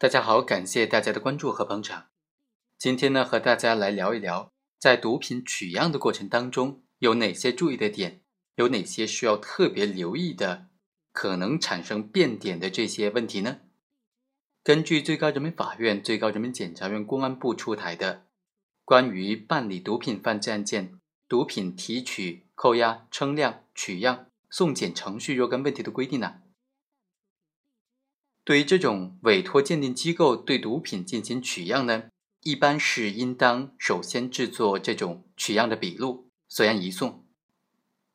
大家好，感谢大家的关注和捧场。今天呢，和大家来聊一聊，在毒品取样的过程当中，有哪些注意的点，有哪些需要特别留意的，可能产生变点的这些问题呢？根据最高人民法院、最高人民检察院、公安部出台的《关于办理毒品犯罪案件毒品提取、扣押、称量、取样、送检程序若干问题的规定》呢。对于这种委托鉴定机构对毒品进行取样呢，一般是应当首先制作这种取样的笔录，随案移送。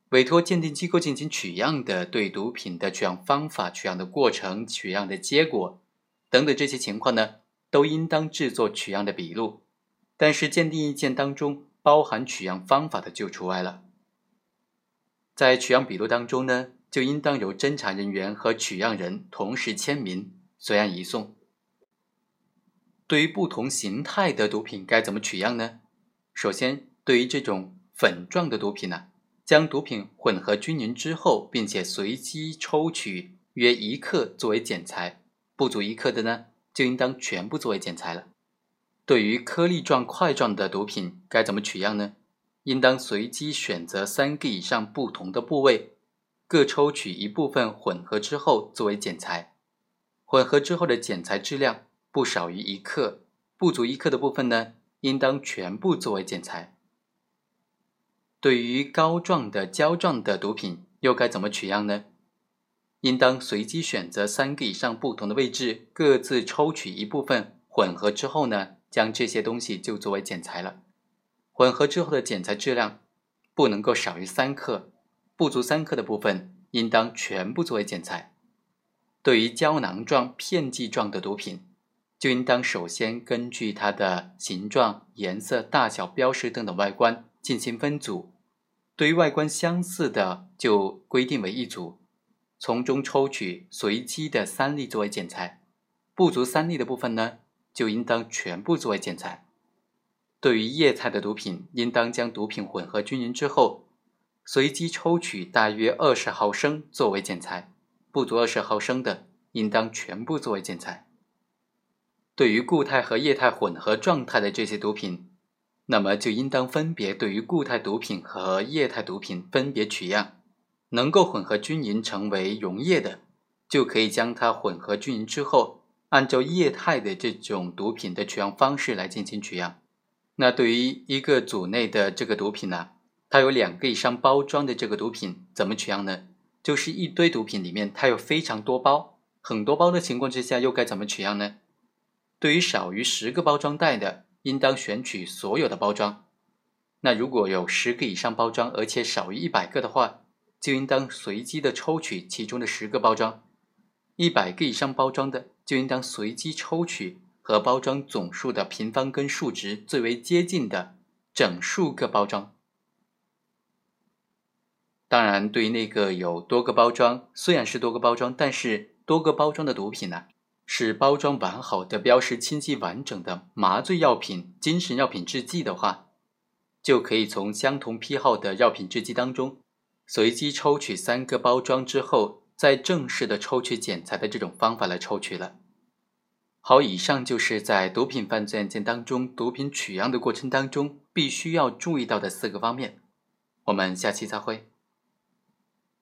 委托鉴定机构进行取样的，对毒品的取样方法、取样的过程、取样的结果等等这些情况呢，都应当制作取样的笔录。但是鉴定意见当中包含取样方法的就除外了。在取样笔录当中呢。就应当由侦查人员和取样人同时签名，随案移送。对于不同形态的毒品该怎么取样呢？首先，对于这种粉状的毒品呢，将毒品混合均匀之后，并且随机抽取约一克作为检材，不足一克的呢，就应当全部作为检材了。对于颗粒状、块状的毒品该怎么取样呢？应当随机选择三个以上不同的部位。各抽取一部分混合之后作为检材，混合之后的检材质量不少于一克，不足一克的部分呢，应当全部作为检材。对于膏状的、胶状的毒品，又该怎么取样呢？应当随机选择三个以上不同的位置，各自抽取一部分混合之后呢，将这些东西就作为检材了。混合之后的检材质量不能够少于三克。不足三克的部分，应当全部作为检材。对于胶囊状、片剂状的毒品，就应当首先根据它的形状、颜色、大小、标识等等外观进行分组。对于外观相似的，就规定为一组，从中抽取随机的三粒作为检材。不足三粒的部分呢，就应当全部作为检材。对于液态的毒品，应当将毒品混合均匀之后。随机抽取大约二十毫升作为检材，不足二十毫升的，应当全部作为检材。对于固态和液态混合状态的这些毒品，那么就应当分别对于固态毒品和液态毒品分别取样，能够混合均匀成为溶液的，就可以将它混合均匀之后，按照液态的这种毒品的取样方式来进行取样。那对于一个组内的这个毒品呢？它有两个以上包装的这个毒品怎么取样呢？就是一堆毒品里面，它有非常多包，很多包的情况之下，又该怎么取样呢？对于少于十个包装袋的，应当选取所有的包装。那如果有十个以上包装，而且少于一百个的话，就应当随机的抽取其中的十个包装。一百个以上包装的，就应当随机抽取和包装总数的平方根数值最为接近的整数个包装。当然，对那个有多个包装，虽然是多个包装，但是多个包装的毒品呢，是包装完好的、标识清晰完整的麻醉药品、精神药品制剂的话，就可以从相同批号的药品制剂当中随机抽取三个包装之后，再正式的抽取检材的这种方法来抽取了。好，以上就是在毒品犯罪案件当中毒品取样的过程当中必须要注意到的四个方面。我们下期再会。